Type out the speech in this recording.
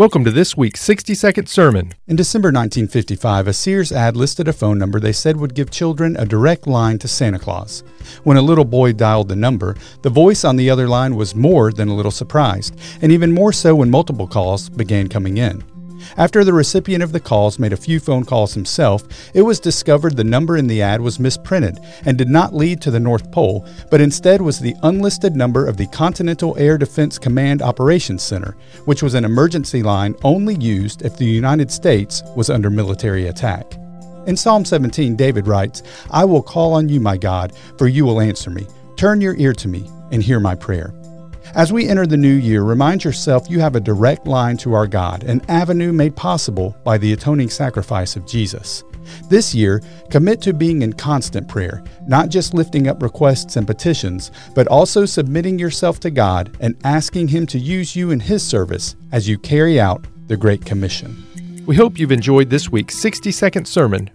Welcome to this week's 60 second sermon. In December 1955, a Sears ad listed a phone number they said would give children a direct line to Santa Claus. When a little boy dialed the number, the voice on the other line was more than a little surprised, and even more so when multiple calls began coming in. After the recipient of the calls made a few phone calls himself, it was discovered the number in the ad was misprinted and did not lead to the North Pole, but instead was the unlisted number of the Continental Air Defense Command Operations Center, which was an emergency line only used if the United States was under military attack. In Psalm 17, David writes, I will call on you, my God, for you will answer me. Turn your ear to me and hear my prayer. As we enter the new year, remind yourself you have a direct line to our God, an avenue made possible by the atoning sacrifice of Jesus. This year, commit to being in constant prayer, not just lifting up requests and petitions, but also submitting yourself to God and asking Him to use you in His service as you carry out the Great Commission. We hope you've enjoyed this week's 60 second sermon